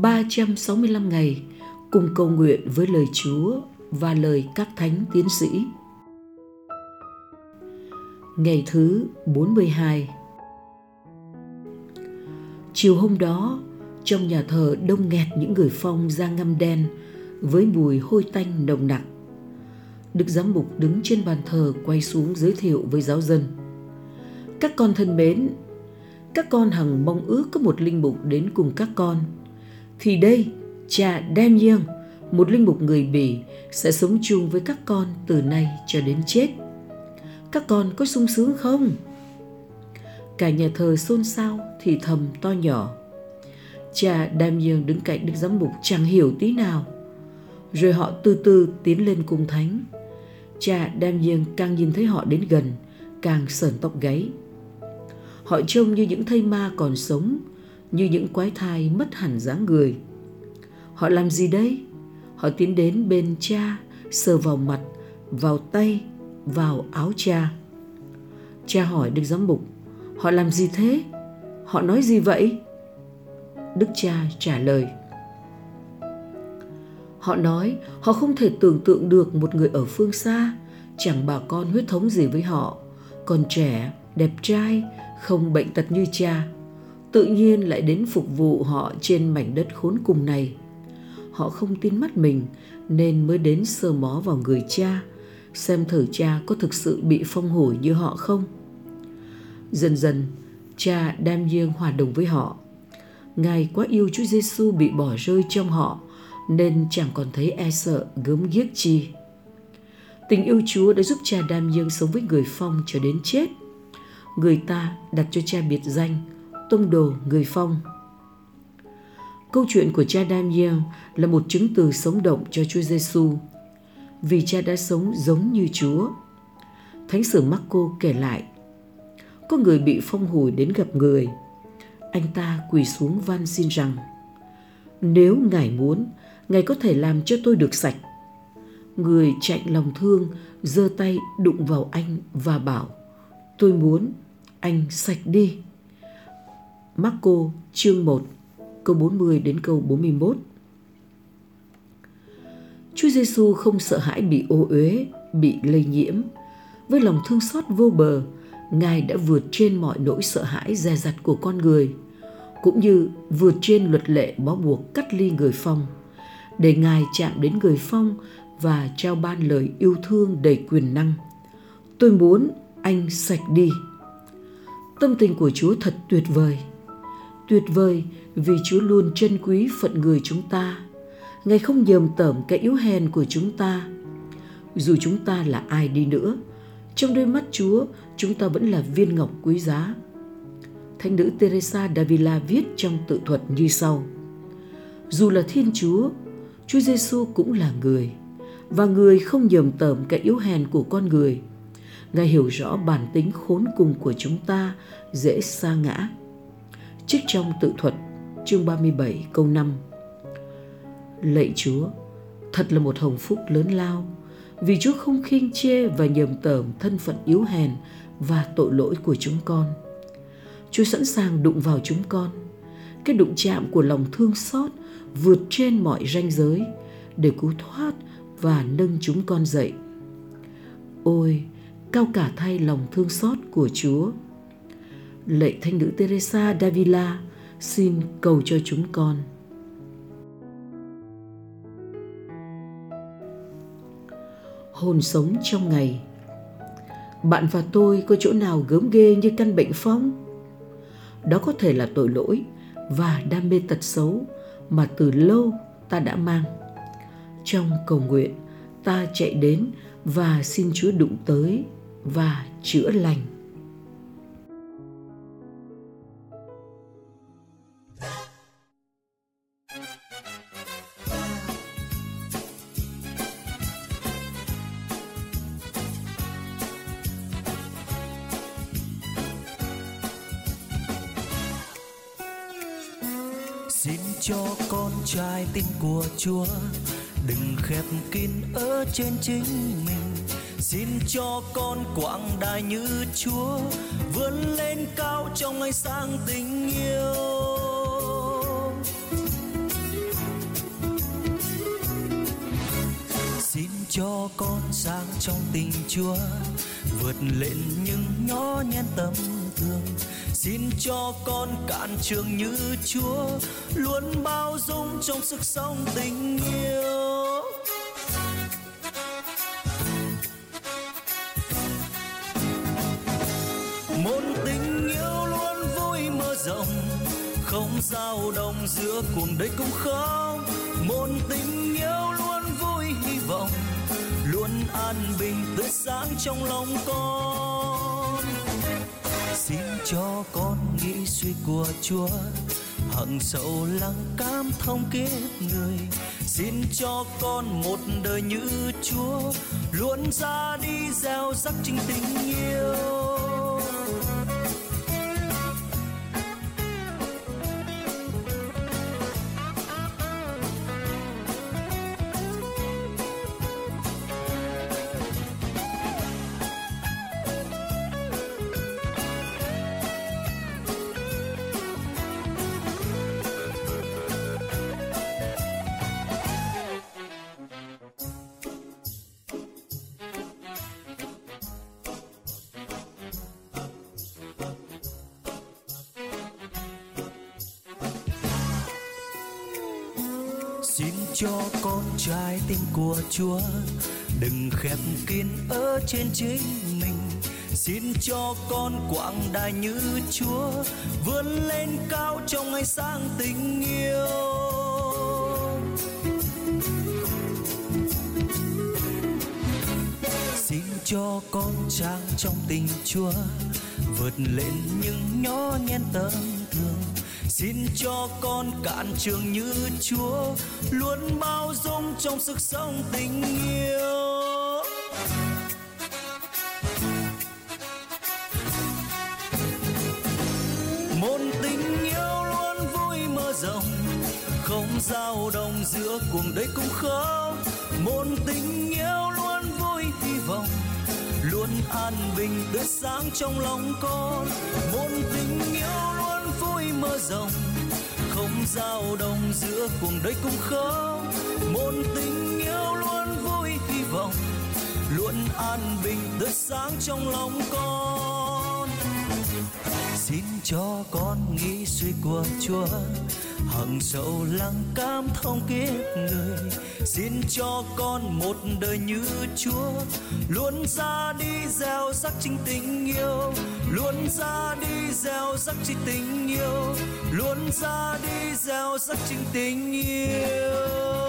365 ngày cùng cầu nguyện với lời Chúa và lời các thánh tiến sĩ. Ngày thứ 42 Chiều hôm đó, trong nhà thờ đông nghẹt những người phong da ngăm đen với mùi hôi tanh nồng nặc. Đức giám mục đứng trên bàn thờ quay xuống giới thiệu với giáo dân. Các con thân mến, các con hằng mong ước có một linh mục đến cùng các con. Thì đây, cha Daniel, một linh mục người Bỉ sẽ sống chung với các con từ nay cho đến chết. Các con có sung sướng không? Cả nhà thờ xôn xao thì thầm to nhỏ. Cha Daniel đứng cạnh Đức Giám Mục chẳng hiểu tí nào. Rồi họ từ từ tiến lên cung thánh. Cha Daniel càng nhìn thấy họ đến gần, càng sờn tóc gáy. Họ trông như những thây ma còn sống, như những quái thai mất hẳn dáng người. Họ làm gì đấy? Họ tiến đến bên cha, sờ vào mặt, vào tay, vào áo cha. Cha hỏi Đức Giám Mục, họ làm gì thế? Họ nói gì vậy? Đức cha trả lời, Họ nói họ không thể tưởng tượng được một người ở phương xa, chẳng bà con huyết thống gì với họ, còn trẻ, đẹp trai, không bệnh tật như cha, tự nhiên lại đến phục vụ họ trên mảnh đất khốn cùng này. Họ không tin mắt mình nên mới đến sờ mó vào người cha, xem thử cha có thực sự bị phong hổi như họ không. Dần dần, cha đam nhiêng hòa đồng với họ. Ngài quá yêu Chúa Giêsu bị bỏ rơi trong họ nên chẳng còn thấy e sợ gớm ghiếc chi. Tình yêu Chúa đã giúp cha đam dương sống với người phong cho đến chết. Người ta đặt cho cha biệt danh tông đồ người phong. Câu chuyện của cha Daniel là một chứng từ sống động cho Chúa Giêsu, vì cha đã sống giống như Chúa. Thánh sử Marco kể lại, có người bị phong hồi đến gặp người. Anh ta quỳ xuống van xin rằng, nếu Ngài muốn, Ngài có thể làm cho tôi được sạch. Người chạy lòng thương, giơ tay đụng vào anh và bảo, tôi muốn anh sạch đi. Marco chương 1 câu 40 đến câu 41. Chúa Giêsu không sợ hãi bị ô uế, bị lây nhiễm. Với lòng thương xót vô bờ, Ngài đã vượt trên mọi nỗi sợ hãi dè dặt của con người, cũng như vượt trên luật lệ bó buộc cắt ly người phong, để Ngài chạm đến người phong và trao ban lời yêu thương đầy quyền năng. Tôi muốn anh sạch đi. Tâm tình của Chúa thật tuyệt vời. Tuyệt vời vì Chúa luôn trân quý phận người chúng ta. Ngài không nhờm tởm cái yếu hèn của chúng ta. Dù chúng ta là ai đi nữa, trong đôi mắt Chúa, chúng ta vẫn là viên ngọc quý giá. Thánh nữ Teresa Davila viết trong tự thuật như sau: Dù là Thiên Chúa, Chúa Giêsu cũng là người và người không nhờm tởm cái yếu hèn của con người. Ngài hiểu rõ bản tính khốn cùng của chúng ta dễ sa ngã. Trích trong tự thuật chương 37 câu 5 Lạy Chúa, thật là một hồng phúc lớn lao vì Chúa không khinh chê và nhầm tởm thân phận yếu hèn và tội lỗi của chúng con. Chúa sẵn sàng đụng vào chúng con. Cái đụng chạm của lòng thương xót vượt trên mọi ranh giới để cứu thoát và nâng chúng con dậy. Ôi, cao cả thay lòng thương xót của Chúa. Lạy Thánh nữ Teresa Davila, xin cầu cho chúng con. Hồn sống trong ngày Bạn và tôi có chỗ nào gớm ghê như căn bệnh phong? Đó có thể là tội lỗi và đam mê tật xấu mà từ lâu ta đã mang. Trong cầu nguyện, ta chạy đến và xin Chúa đụng tới và chữa lành. xin cho con trai tin của chúa, đừng khép kín ở trên chính mình. Xin cho con quảng đại như chúa, vươn lên cao trong ánh sáng tình yêu. Xin cho con sáng trong tình chúa, vượt lên những nhỏ nhen tấm thương xin cho con cạn trường như Chúa, luôn bao dung trong sức sống tình yêu. Môn tình yêu luôn vui mơ rộng, không dao động giữa cuộc đời cũng không. Môn tình yêu luôn vui hy vọng, luôn an bình tươi sáng trong lòng con xin cho con nghĩ suy của chúa. Hằng sâu lắng cam thông kiếp người. Xin cho con một đời như chúa. Luôn ra đi gieo rắc chính tình yêu. Xin cho con trai tim của chúa, đừng khép kín ở trên chính mình. Xin cho con quảng đại như chúa, vươn lên cao trong ngày sáng tình yêu. Xin cho con trang trong tình chúa, vượt lên những nhỏ nhen tâm xin cho con cạn trường như chúa, luôn bao dung trong sức sống tình yêu. Môn tình yêu luôn vui mơ rộng, không dao động giữa cuộc đời cũng không Môn tình yêu luôn vui hy vọng, luôn an bình tươi sáng trong lòng con. Môn tình yêu mơ rộng không dao động giữa cuồng đời cũng không một tình yêu luôn vui hy vọng, luôn an bình tươi sáng trong lòng con xin cho con nghĩ suy của chúa. Hằng sâu lắng cam thông kiếp người. Xin cho con một đời như chúa. Luôn ra đi gieo rắc chính tình yêu. Luôn ra đi gieo rắc chính tình yêu. Luôn ra đi gieo rắc chính tình yêu.